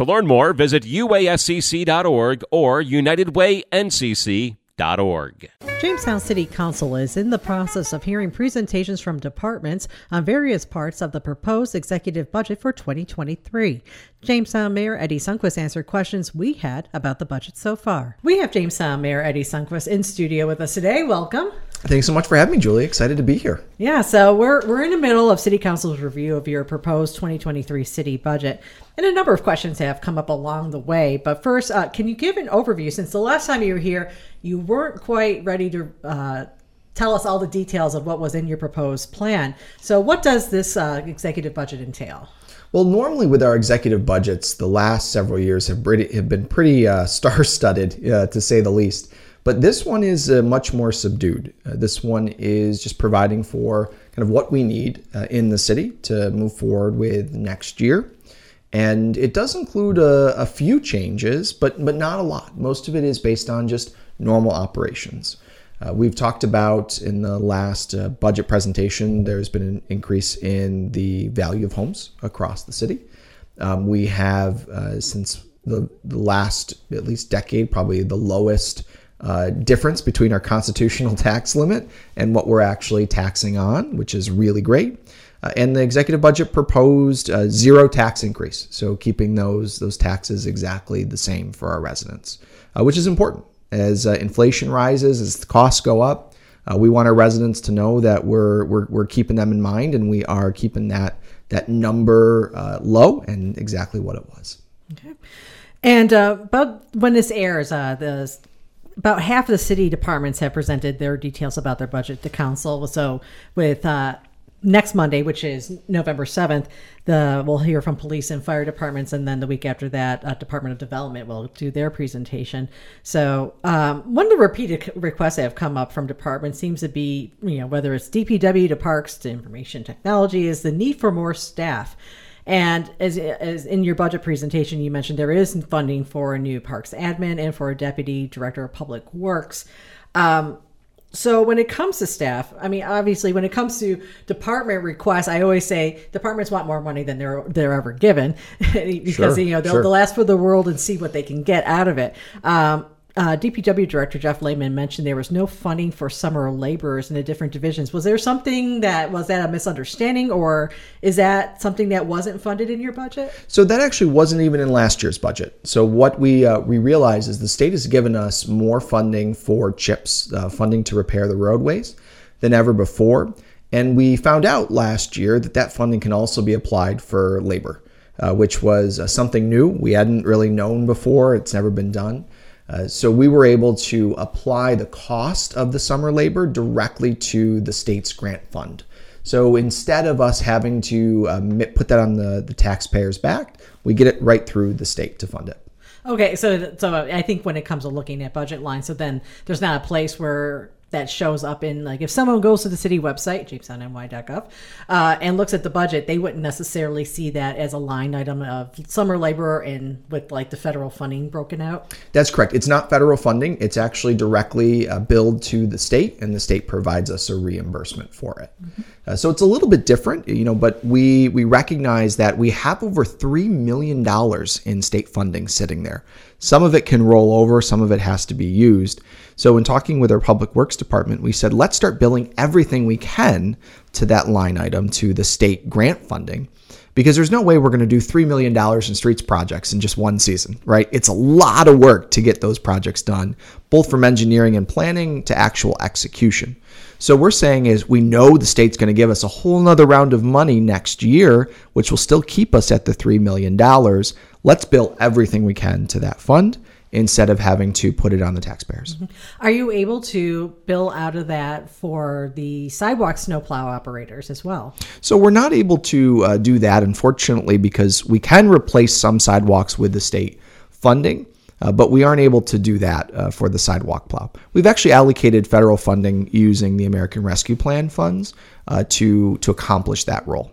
To learn more, visit uascc.org or unitedwayncc.org. Jamestown City Council is in the process of hearing presentations from departments on various parts of the proposed executive budget for 2023. Jamestown Mayor Eddie Sundquist answered questions we had about the budget so far. We have Jamestown Mayor Eddie Sundquist in studio with us today. Welcome. Thanks so much for having me, Julie. Excited to be here. Yeah, so we're we're in the middle of City Council's review of your proposed 2023 city budget, and a number of questions have come up along the way. But first, uh, can you give an overview? Since the last time you were here, you weren't quite ready to uh, tell us all the details of what was in your proposed plan. So, what does this uh, executive budget entail? Well, normally with our executive budgets, the last several years have, pretty, have been pretty uh, star-studded, uh, to say the least. But this one is uh, much more subdued. Uh, this one is just providing for kind of what we need uh, in the city to move forward with next year. And it does include a, a, few changes, but, but not a lot. Most of it is based on just normal operations. Uh, we've talked about in the last uh, budget presentation, there's been an increase in the value of homes across the city. Um, we have, uh, since the, the last at least decade, probably the lowest uh, difference between our constitutional tax limit and what we're actually taxing on, which is really great. Uh, and the executive budget proposed uh, zero tax increase, so keeping those those taxes exactly the same for our residents, uh, which is important as uh, inflation rises, as the costs go up. Uh, we want our residents to know that we're, we're we're keeping them in mind, and we are keeping that that number low and exactly what it was. Okay. And about when this airs, the about half of the city departments have presented their details about their budget to council. So with uh, next Monday, which is November seventh, the we'll hear from police and fire departments, and then the week after that, uh, Department of Development will do their presentation. So um, one of the repeated requests that have come up from departments seems to be, you know, whether it's DPW to Parks to Information Technology, is the need for more staff. And as, as in your budget presentation, you mentioned there is funding for a new parks admin and for a deputy director of public works. Um, so when it comes to staff, I mean, obviously, when it comes to department requests, I always say departments want more money than they're they're ever given, because sure, you know they'll, sure. they'll ask for the world and see what they can get out of it. Um, uh, DPW Director Jeff Lehman mentioned there was no funding for summer laborers in the different divisions. Was there something that was that a misunderstanding, or is that something that wasn't funded in your budget? So that actually wasn't even in last year's budget. So what we uh, we realized is the state has given us more funding for chips, uh, funding to repair the roadways, than ever before, and we found out last year that that funding can also be applied for labor, uh, which was uh, something new we hadn't really known before. It's never been done. Uh, so we were able to apply the cost of the summer labor directly to the state's grant fund. So instead of us having to um, put that on the, the taxpayers' back, we get it right through the state to fund it. Okay, so so I think when it comes to looking at budget lines, so then there's not a place where that shows up in like if someone goes to the city website jamestownny.gov uh, and looks at the budget they wouldn't necessarily see that as a line item of summer labor and with like the federal funding broken out. That's correct. It's not federal funding. It's actually directly uh, billed to the state and the state provides us a reimbursement for it. Mm-hmm. uh, so it's a little bit different you know but we we recognize that we have over three million dollars in state funding sitting there. Some of it can roll over, some of it has to be used. So, in talking with our public works department, we said, let's start billing everything we can to that line item, to the state grant funding, because there's no way we're going to do $3 million in streets projects in just one season, right? It's a lot of work to get those projects done, both from engineering and planning to actual execution. So we're saying is we know the state's going to give us a whole nother round of money next year, which will still keep us at the $3 million. Let's bill everything we can to that fund instead of having to put it on the taxpayers. Mm-hmm. Are you able to bill out of that for the sidewalk snowplow operators as well? So we're not able to uh, do that, unfortunately, because we can replace some sidewalks with the state funding. Uh, but we aren't able to do that uh, for the sidewalk plow. We've actually allocated federal funding using the American Rescue Plan funds uh, to to accomplish that role.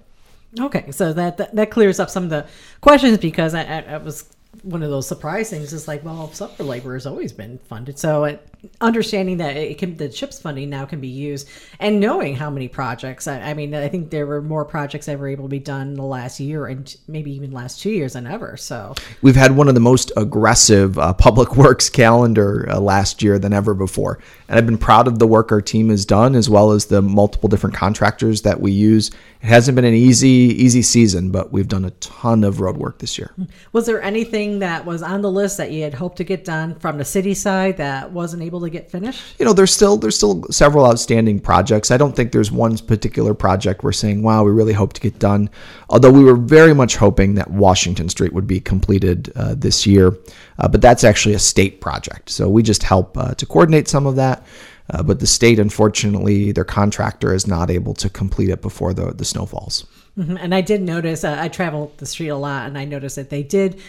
Okay, so that, that, that clears up some of the questions because I, I, I was one of those surprise things is like, well, summer labor has always been funded. So it, understanding that it can, the CHIPS funding now can be used and knowing how many projects, I, I, mean, I think there were more projects that were able to be done in the last year and maybe even last two years than ever. So we've had one of the most aggressive uh, public works calendar uh, last year than ever before. And I've been proud of the work our team has done, as well as the multiple different contractors that we use. It hasn't been an easy, easy season, but we've done a ton of road work this year. Was there anything that was on the list that you had hoped to get done from the city side that wasn't able to get finished? You know, there's still there's still several outstanding projects. I don't think there's one particular project we're saying, wow, we really hope to get done. Although we were very much hoping that Washington Street would be completed uh, this year, uh, but that's actually a state project. So we just help uh, to coordinate some of that. Uh, but the state, unfortunately, their contractor is not able to complete it before the, the snow falls. Mm-hmm. And I did notice, uh, I travel the street a lot, and I noticed that they did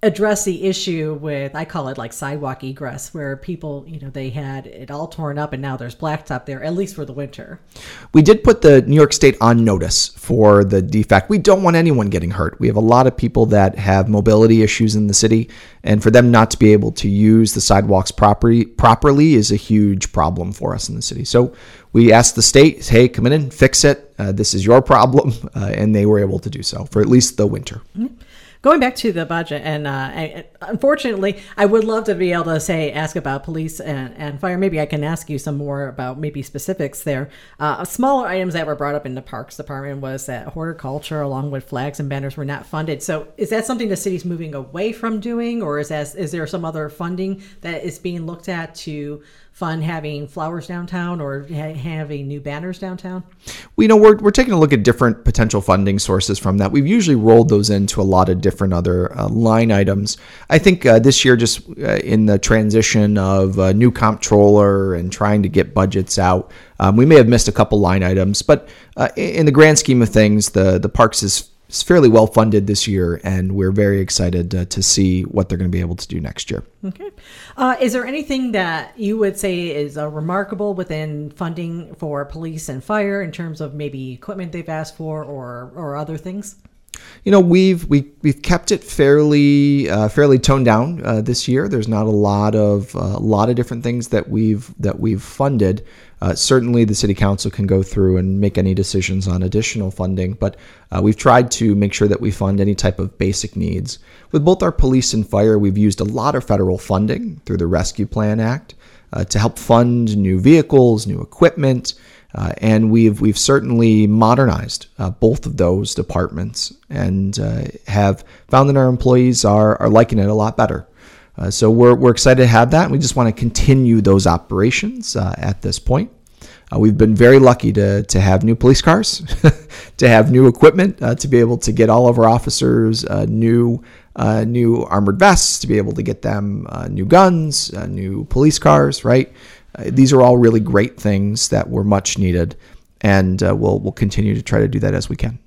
address the issue with I call it like sidewalk egress where people you know they had it all torn up and now there's blacktop there at least for the winter. We did put the New York State on notice for the defect. We don't want anyone getting hurt. We have a lot of people that have mobility issues in the city and for them not to be able to use the sidewalks properly properly is a huge problem for us in the city. So we asked the state, "Hey, come in and fix it. Uh, this is your problem." Uh, and they were able to do so for at least the winter. Mm-hmm going back to the budget, and uh, I, unfortunately, I would love to be able to say ask about police and, and fire. Maybe I can ask you some more about maybe specifics there. Uh, smaller items that were brought up in the parks department was that horticulture, along with flags and banners, were not funded. So, is that something the city's moving away from doing, or is that is there some other funding that is being looked at to fun having flowers downtown or ha- having new banners downtown? We know we're, we're taking a look at different potential funding sources from that. We've usually rolled those into a lot of different other uh, line items. I think uh, this year, just uh, in the transition of a new comptroller and trying to get budgets out, um, we may have missed a couple line items. But uh, in the grand scheme of things, the the parks is is fairly well funded this year, and we're very excited uh, to see what they're going to be able to do next year. Okay. Uh, is there anything that you would say is uh, remarkable within funding for police and fire in terms of maybe equipment they've asked for or, or other things? You know, we've we, we've kept it fairly uh, fairly toned down uh, this year. There's not a lot of uh, a lot of different things that we've that we've funded. Uh, certainly, the city council can go through and make any decisions on additional funding, but uh, we've tried to make sure that we fund any type of basic needs. With both our police and fire, we've used a lot of federal funding through the Rescue Plan Act uh, to help fund new vehicles, new equipment, uh, and we've we've certainly modernized uh, both of those departments and uh, have found that our employees are are liking it a lot better. Uh, so we're, we're excited to have that. We just want to continue those operations uh, at this point. Uh, we've been very lucky to, to have new police cars, to have new equipment, uh, to be able to get all of our officers uh, new uh, new armored vests, to be able to get them new guns, new police cars. Right, these are all really great things that were much needed, and we'll we'll continue to try to do that as we can.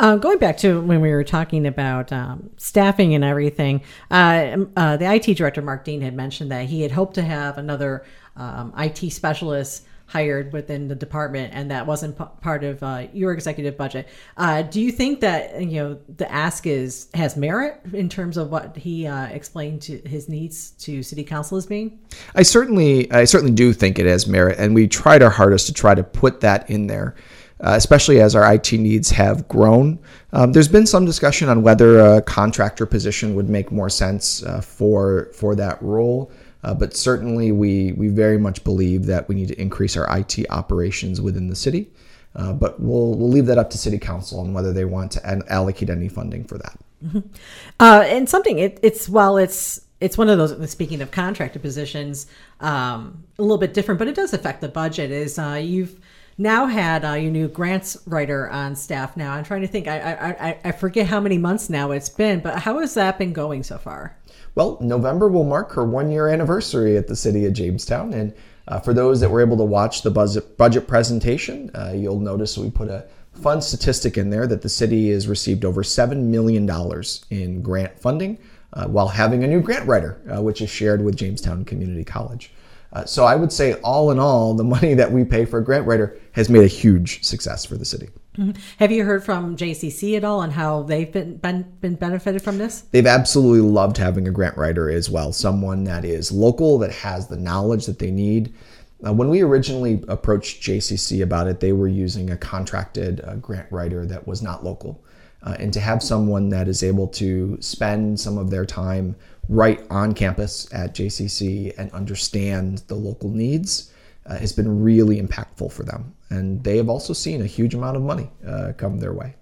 Uh, going back to when we were talking about um, staffing and everything, uh, uh, the IT director Mark Dean had mentioned that he had hoped to have another um, IT specialist hired within the department, and that wasn't p- part of uh, your executive budget. Uh, do you think that you know the ask is has merit in terms of what he uh, explained to his needs to city council as being? I certainly, I certainly do think it has merit, and we tried our hardest to try to put that in there uh, especially as our IT needs have grown. Um, there's been some discussion on whether a contractor position would make more sense uh, for for that role. Uh, but certainly, we we very much believe that we need to increase our IT operations within the city. Uh, but we'll we'll leave that up to City Council on whether they want to an- allocate any funding for that. Uh, and something it, it's while it's it's one of those. Speaking of contractor positions, um, a little bit different, but it does affect the budget. Is uh, you've now had uh, your new grants writer on staff. Now I'm trying to think. I, I I forget how many months now it's been, but how has that been going so far? Well, November will mark her one year anniversary at the city of Jamestown. And uh, for those that were able to watch the budget, budget presentation, uh, you'll notice we put a fun statistic in there that the city has received over $7 million in grant funding uh, while having a new grant writer, uh, which is shared with Jamestown Community College. Uh, so I would say, all in all, the money that we pay for a grant writer has made a huge success for the city. Have you heard from JCC at all on how they've been, been been benefited from this? They've absolutely loved having a grant writer as well, someone that is local, that has the knowledge that they need. Uh, when we originally approached JCC about it, they were using a contracted uh, grant writer that was not local. Uh, and to have someone that is able to spend some of their time right on campus at JCC and understand the local needs uh, has been really impactful for them. And they have also seen a huge amount of money uh, come their way.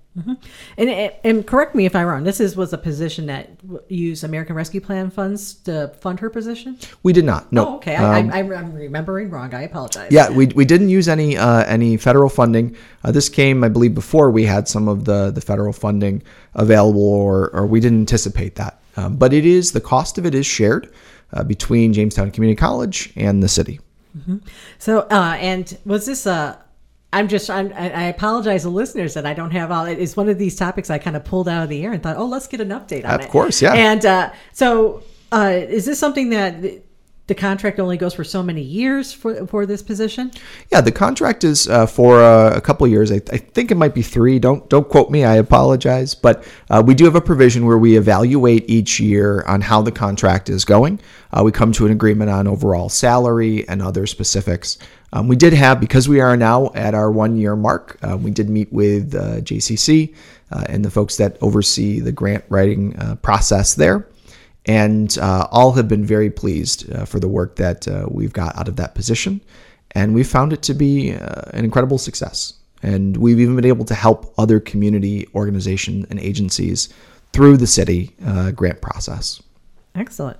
And, and correct me if I'm wrong. This is was a position that used American Rescue Plan funds to fund her position. We did not. No. Oh, okay. I, I, I'm remembering wrong. I apologize. Yeah, we, we didn't use any uh, any federal funding. Uh, this came, I believe, before we had some of the, the federal funding available, or, or we didn't anticipate that. Um, but it is the cost of it is shared uh, between Jamestown Community College and the city. So, uh, and was this a? I'm just. I'm, I I apologize to listeners that I don't have all. It's one of these topics I kind of pulled out of the air and thought, oh, let's get an update on Of it. Of course, yeah. And uh, so, uh, is this something that the- contract only goes for so many years for for this position? Yeah, the contract is uh, for uh, a couple years. I, I think it might be three. Don't don't quote me. I apologize, but uh, we do have a provision where we evaluate each year on how the contract is going. Uh, we come to an agreement on overall salary and other specifics. Um, we did have because we are now at our one year mark. Uh, we did meet with uh, JCC and the folks that oversee the grant writing process there and uh, all have been very pleased uh, for the work that uh, we've got out of that position. And we found it to be uh, an incredible success. And we've even been able to help other community organizations and agencies through the city uh, grant process. Excellent.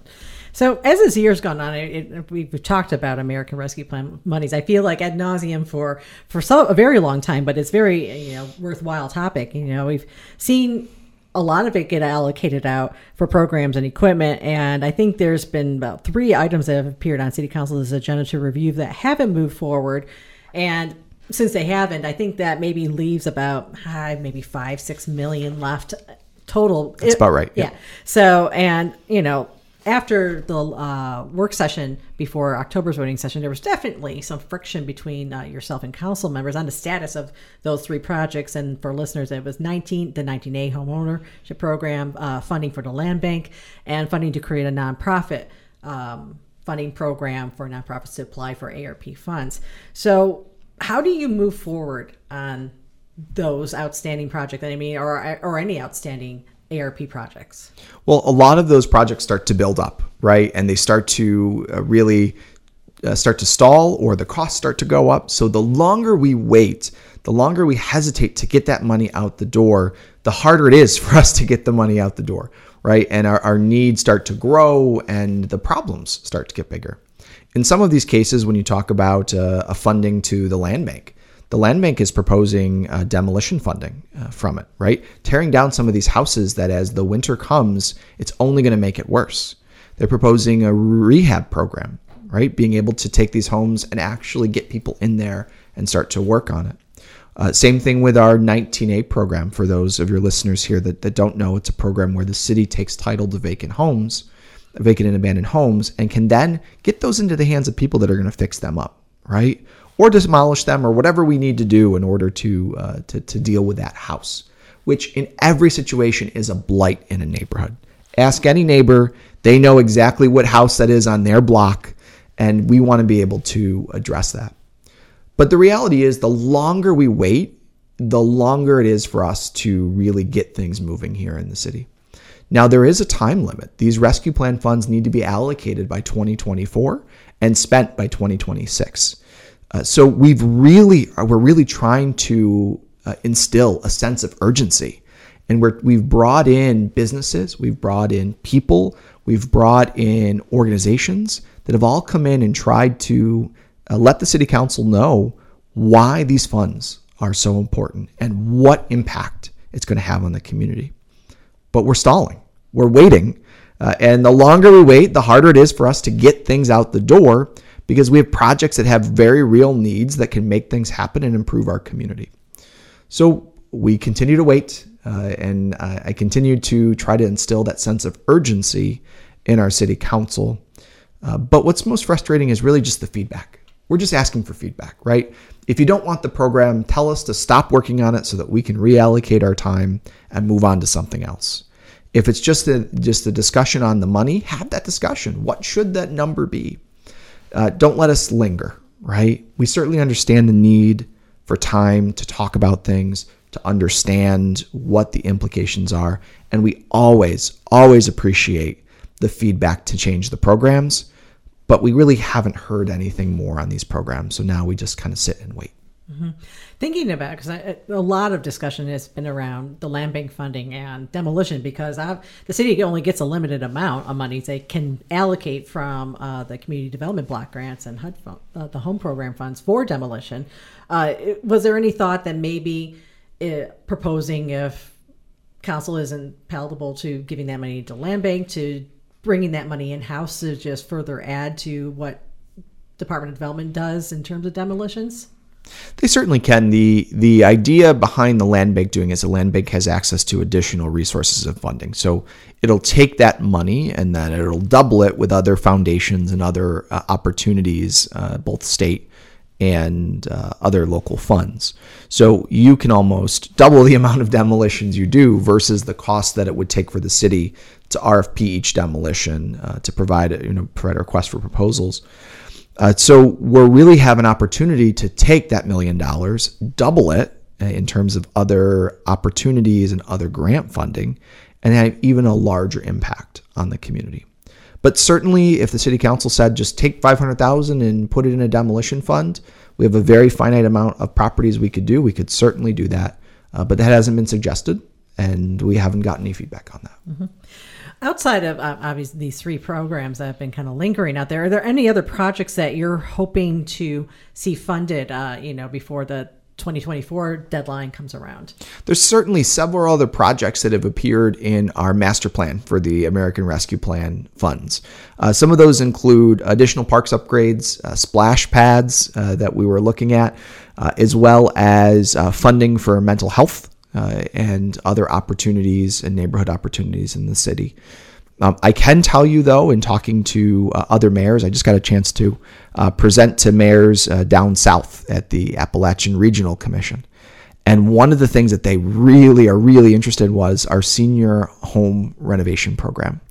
So as this year's gone on, it, it, we've talked about American Rescue Plan monies. I feel like ad nauseum for for so a very long time, but it's very you know worthwhile topic. You know, we've seen a lot of it get allocated out for programs and equipment, and I think there's been about three items that have appeared on City Council's agenda to review that haven't moved forward, and since they haven't, I think that maybe leaves about ah, maybe five six million left total. That's about right, Yeah. yeah. So, and you know, after the uh, work session before October's voting session, there was definitely some friction between uh, yourself and council members on the status of those three projects. And for listeners, it was 19, the 19A homeownership program, uh, funding for the land bank, and funding to create a nonprofit um, funding program for nonprofits to apply for ARP funds. So, how do you move forward on those outstanding projects? I mean, or or any outstanding ARP projects? Well, a lot of those projects start to build up, right? And they start to uh, really uh, start to stall or the costs start to go up. So the longer we wait, the longer we hesitate to get that money out the door, the harder it is for us to get the money out the door, right? And our, our needs start to grow and the problems start to get bigger. In some of these cases, when you talk about uh, a funding to the land bank, the land bank is proposing uh, demolition funding uh, from it, right? Tearing down some of these houses that as the winter comes, it's only going to make it worse. They're proposing a rehab program, right? Being able to take these homes and actually get people in there and start to work on it. Uh, same thing with our 19A program. For those of your listeners here that, that don't know, it's a program where the city takes title to vacant homes, vacant and abandoned homes, and can then get those into the hands of people that are going to fix them up, right? Or demolish them, or whatever we need to do in order to, uh, to to deal with that house, which in every situation is a blight in a neighborhood. Ask any neighbor; they know exactly what house that is on their block, and we want to be able to address that. But the reality is, the longer we wait, the longer it is for us to really get things moving here in the city. Now, there is a time limit. These rescue plan funds need to be allocated by 2024 and spent by 2026. Uh, so we've really we're really trying to uh, instill a sense of urgency, and we're, we've brought in businesses, we've brought in people, we've brought in organizations that have all come in and tried to uh, let the city council know why these funds are so important and what impact it's going to have on the community. But we're stalling. We're waiting. Uh, and the longer we wait, the harder it is for us to get things out the door because we have projects that have very real needs that can make things happen and improve our community. So we continue to wait, uh, and I continue to try to instill that sense of urgency in our city council. Uh, but what's most frustrating is really just the feedback. We're just asking for feedback, right? If you don't want the program, tell us to stop working on it so that we can reallocate our time and move on to something else. If it's just a just a discussion on the money, have that discussion. What should that number be? Uh, don't let us linger, right? We certainly understand the need for time to talk about things, to understand what the implications are, and we always, always appreciate the feedback to change the programs but we really haven't heard anything more on these programs. So now we just kind of sit and wait. Mm-hmm. Thinking about because a lot of discussion has been around the land bank funding and demolition because I've, the city only gets a limited amount of money they can allocate from uh, the community development block grants and HUD, uh, the home program funds for demolition. Uh, was there any thought that maybe it, uh, proposing if council isn't palatable to giving that money to land bank to bringing that money in house to just further add to what Department of Development does in terms of demolitions? They certainly can. the The idea behind the land bank doing is the land bank has access to additional resources of funding. So it'll take that money and then it'll double it with other foundations and other uh, opportunities, uh, both state and uh, other local funds. So you can almost double the amount of demolitions you do versus the cost that it would take for the city to RFP each demolition uh, to provide you know provide a request for proposals. Uh, so we're really have an opportunity to take that million dollars, double it uh, in terms of other opportunities and other grant funding, and have even a larger impact on the community. But certainly, if the city council said just take 500,000 and put it in a demolition fund, we have a very finite amount of properties we could do. We could certainly do that. Uh, but that hasn't been suggested, and we haven't gotten any feedback on that. Mm-hmm. Outside of uh, obviously these three programs that have been kind of lingering out there, are there any other projects that you're hoping to see funded, uh, you know, before the 2024 deadline comes around. There's certainly several other projects that have appeared in our master plan for the American Rescue Plan funds. Uh, some of those include additional parks upgrades, uh, splash pads uh, that we were looking at, uh, as well as uh, funding for mental health uh, and other opportunities and neighborhood opportunities in the city. Um, I can tell you, though, in talking to uh, other mayors, I just got a chance to uh, present to mayors uh, down south at the Appalachian Regional Commission. And one of the things that they really are really interested in was our senior home renovation program.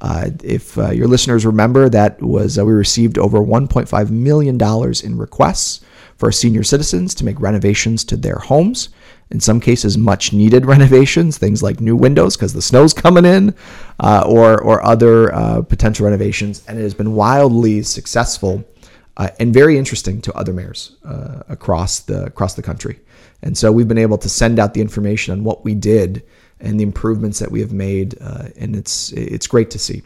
Uh, if uh, your listeners remember, that was uh, we received over 1.5 million dollars in requests for senior citizens to make renovations to their homes in some cases much needed renovations, things like new windows because the snow's coming in, uh, or or other uh, potential renovations, and it has been wildly successful uh, and very interesting to other mayors uh, across the across the country. And so we've been able to send out the information on what we did and the improvements that we have made, uh, and it's it's great to see.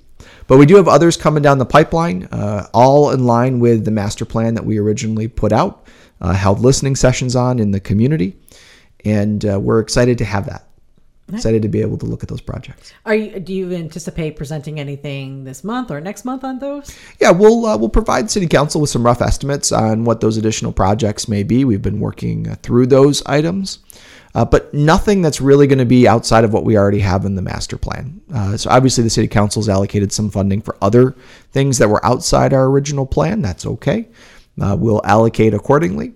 But we do have others coming down the pipeline, uh, all in line with the master plan that we originally put out, held listening sessions on in the community and uh, we're excited to have that. Excited to be able to look at those projects. Are you? Do you anticipate presenting anything this month or next month on those? Yeah, we'll uh, we'll provide City Council with some rough estimates on what those additional projects may be. We've been working uh, through those items, uh, but nothing that's really going to be outside of what we already have in the master plan. Uh, so obviously, the City Council's allocated some funding for other things that were outside our original plan. That's okay. Uh, we'll allocate accordingly,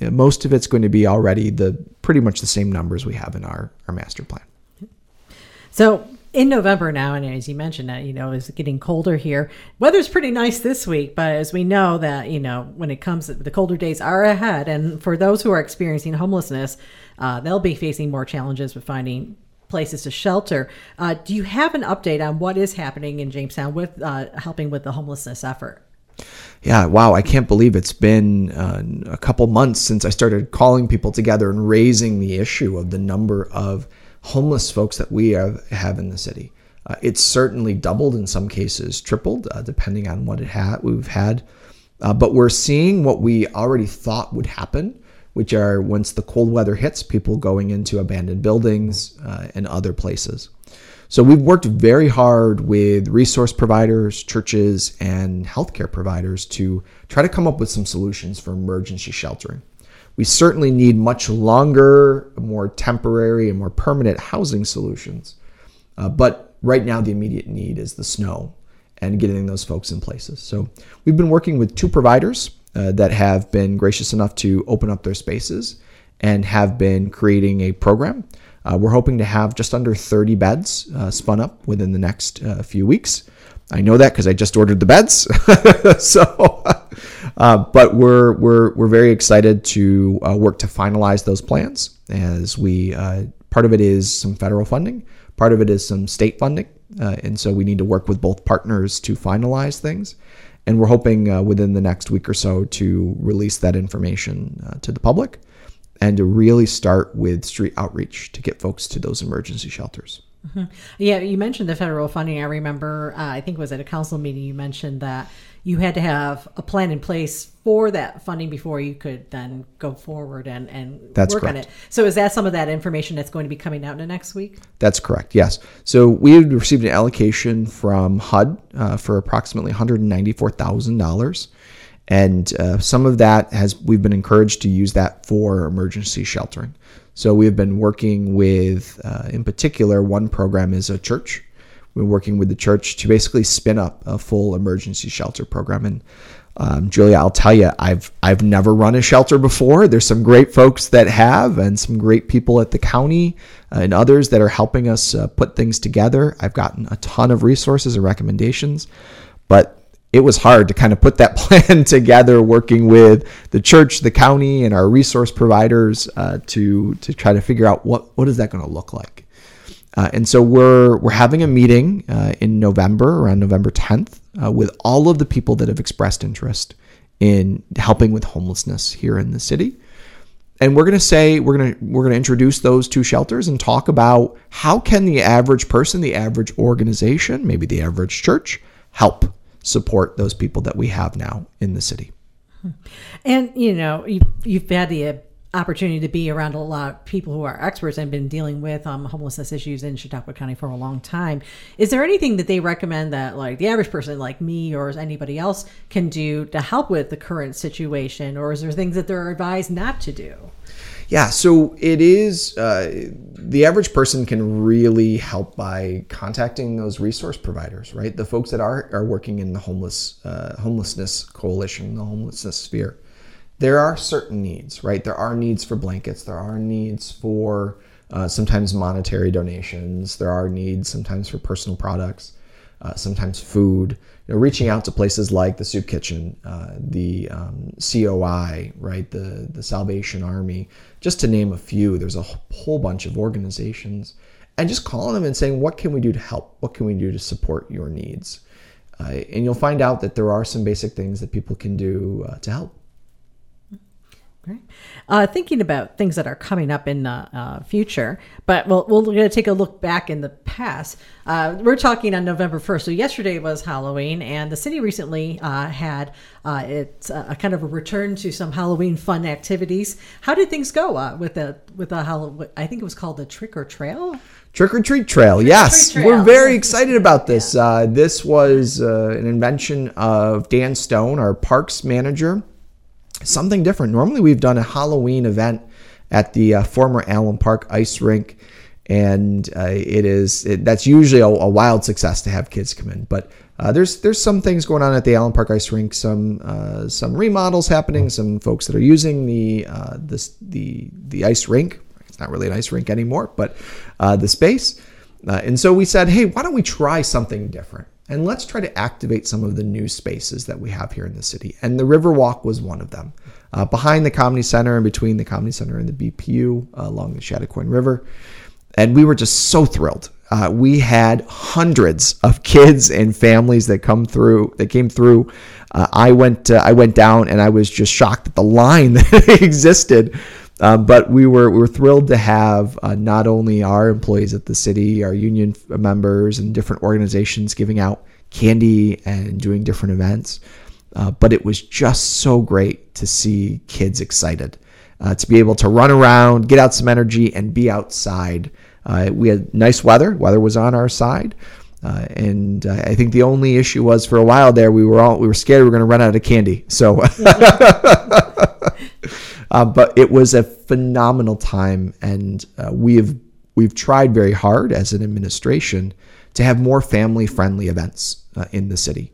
uh, but most of it's going to be already the pretty much the same numbers we have in our, our master plan. So in November now, and as you mentioned that, you know, it's getting colder here. Weather's pretty nice this week, but as we know that, you know, when it comes, the colder days are ahead. And for those who are experiencing homelessness, uh, they'll be facing more challenges with finding places to shelter. Uh, do you have an update on what is happening in Jamestown with uh, helping with the homelessness effort? Yeah, wow, I can't believe it's been uh, a couple months since I started calling people together and raising the issue of the number of homeless folks that we have, have in the city. Uh, it's certainly doubled in some cases, tripled, uh, depending on what it had we've had. Uh, but we're seeing what we already thought would happen, which are once the cold weather hits, people going into abandoned buildings uh, and other places. So we've worked very hard with resource providers, churches, and healthcare providers to try to come up with some solutions for emergency sheltering. We certainly need much longer, more temporary, and more permanent housing solutions. Uh, but right now, the immediate need is the snow and getting those folks in places. So we've been working with two providers uh, that have been gracious enough to open up their spaces and have been creating a program uh, we're hoping to have just under 30 beds uh, spun up within the next uh, few weeks. I know that because I just ordered the beds. so, uh, but we're we're we're very excited to uh, work to finalize those plans. As we uh, part of it is some federal funding, part of it is some state funding, and so we need to work with both partners to finalize things. And we're hoping within the next week or so to release that information to the public and to really start with street outreach to get folks to those emergency shelters. Mm-hmm. Yeah, you mentioned the federal funding. I remember, uh, I think it was at a council meeting, you mentioned that you had to have a plan in place for that funding before you could then go forward and, and that's work correct. on it. So, is that some of that information that's going to be coming out in the next week? That's correct, yes. So, we had received an allocation from HUD uh, for approximately $194,000 and uh, some of that has we've been encouraged to use that for emergency sheltering. So we have been working with, uh, in particular, one program is a church. We're working with the church to basically spin up a full emergency shelter program. And um, Julia, I'll tell you, I've I've never run a shelter before. There's some great folks that have, and some great people at the county uh, and others that are helping us uh, put things together. I've gotten a ton of resources and recommendations, but it was hard to kind of put that plan together, working with the church, the county, and our resource providers uh, to to try to figure out what what is that going to look like. Uh, and so we're we're having a meeting uh, in November, around November 10th, uh, with all of the people that have expressed interest in helping with homelessness here in the city. And we're going to say we're going to we're going to introduce those two shelters and talk about how can the average person, the average organization, maybe the average church, help support those people that we have now in the city. And you know, you've, you've had the opportunity to be around a lot of people who are experts and been dealing with um, homelessness issues in Chautauqua County for a long time. Is there anything that they recommend that, like the average person, like me or anybody else, can do to help with the current situation, or is there things that they're advised not to do? Yeah, so it is. Uh, the average person can really help by contacting those resource providers, right? The folks that are are working in the homeless uh, homelessness coalition, the homelessness sphere. There are certain needs, right? There are needs for blankets. There are needs for uh, sometimes monetary donations. There are needs sometimes for personal products uh, sometimes food. You know, reaching out to places like the Soup Kitchen, uh, the um, COI, right, the the Salvation Army, just to name a few. There's a whole bunch of organizations, and just calling them and saying, "What can we do to help? What can we do to support your needs?" Uh, and you'll find out that there are some basic things that people can do uh, to help. Right. Uh, thinking about things that are coming up in the uh, future, but we'll, we're going to take a look back in the past. Uh, we're talking on November 1st. So, yesterday was Halloween, and the city recently uh, had uh, it's a kind of a return to some Halloween fun activities. How did things go uh, with the with the Halloween? I think it was called the Trick or Trail. Trick or Treat Trail, Trick yes, trail. we're very excited about this. Yeah. this was an invention of Dan Stone, our parks manager something different. Normally, we've done a Halloween event at the uh, former Allen Park ice rink, and uh, it is it, that's usually a, a, wild success to have kids come in. But uh, there's there's some things going on at the Allen Park ice rink, some uh, some remodels happening, some folks that are using the uh, this the the ice rink. It's not really an ice rink anymore, but uh, the space. and so we said, hey, why don't we try something different? And let's try to activate some of the new spaces that we have here in the city. And the Riverwalk was one of them. Uh, behind the Comedy Center and between the Comedy Center and the BPU uh, along the Chadakoin River. And we were just so thrilled uh, we had hundreds of kids and families that come through that came through. Uh, I went uh, I went down and I was just shocked at the line that existed. Uh, but we were we were thrilled to have uh, not only our employees at the city, our union members, and different organizations giving out candy and doing different events. Uh, but it was just so great to see kids excited, to be able to run around, get out some energy, and be outside. Uh, we had nice weather. Weather was on our side. Uh, and uh, I think the only issue was for a while there we were all we were scared we were going to run out of candy. So, uh, but it was a phenomenal time, and uh, we have we've tried very hard as an administration to have more family friendly events uh, in the city,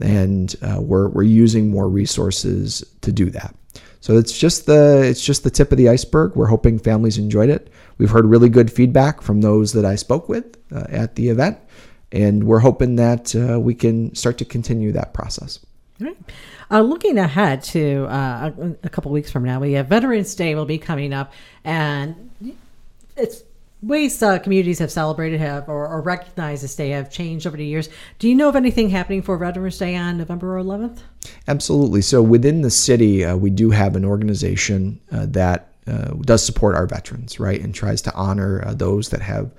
and we're we're using more resources to do that. So it's just the it's just the tip of the iceberg. We're hoping families enjoyed it. We've heard really good feedback from those that I spoke with uh, at the event, and we're hoping that uh, we can start to continue that process. Right. Uh, looking ahead to uh, a, a, couple weeks from now, we have Veterans Day will be coming up, and it's ways uh, communities have celebrated have or, or recognized this day have changed over the years. Do you know of anything happening for Veterans Day on November 11th? Absolutely. So within the city, uh, we do have an organization uh, that uh, does support our veterans, right, and tries to honor those that have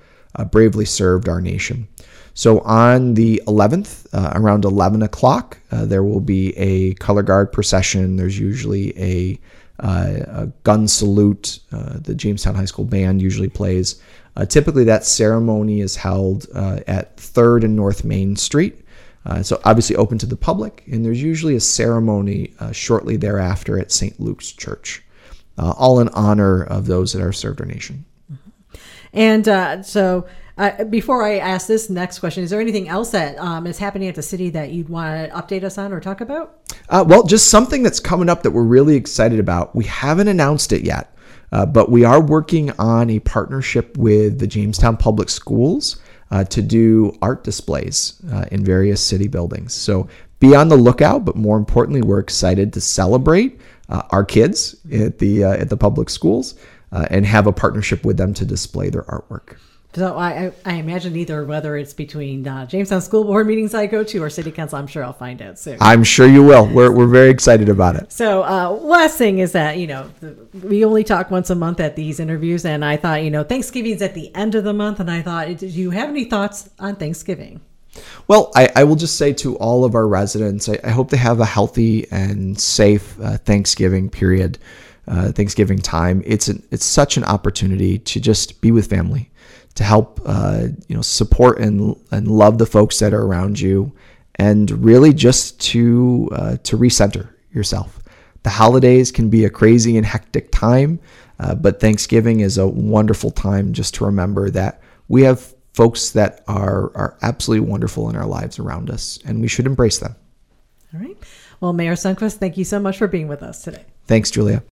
bravely served our nation. So on the 11th, around 11 o'clock, there will be a color guard procession. There's usually a uh, a gun salute. Uh, the Jamestown High School band usually plays. Uh, typically, that ceremony is held at 3rd and North Main Street. Uh, so obviously open to the public, and there's usually a ceremony uh, shortly thereafter at St. Luke's Church, uh, all in honor of those that are served our nation. And so uh, before I ask this next question, is there anything else that um, is happening at the city that you'd want to update us on or talk about? Uh, well, just something that's coming up that we're really excited about. We haven't announced it yet, uh, but we are working on a partnership with the Jamestown Public Schools uh, to do art displays uh, in various city buildings. So be on the lookout, but more importantly, we're excited to celebrate uh, our kids at the at the public schools and have a partnership with them to display their artwork. So I, I imagine either whether it's between uh, Jamestown School Board meetings I go to or City Council, I'm sure I'll find out soon. I'm sure you will. We're, we're very excited about it. So uh, last thing is that you know we only talk once a month at these interviews, and I thought you know Thanksgiving's at the end of the month, and I thought, do you have any thoughts on Thanksgiving? Well, I, I will just say to all of our residents, I, I hope they have a healthy and safe uh, Thanksgiving period, uh, Thanksgiving time. It's an, it's such an opportunity to just be with family to help uh, you know support and and love the folks that are around you, and really just to uh, to recenter yourself. The holidays can be a crazy and hectic time, uh, but Thanksgiving is a wonderful time just to remember that we have folks that are are absolutely wonderful in our lives around us, and we should embrace them. All right. Well, Mayor Sundquist, thank you so much for being with us today. Thanks, Julia.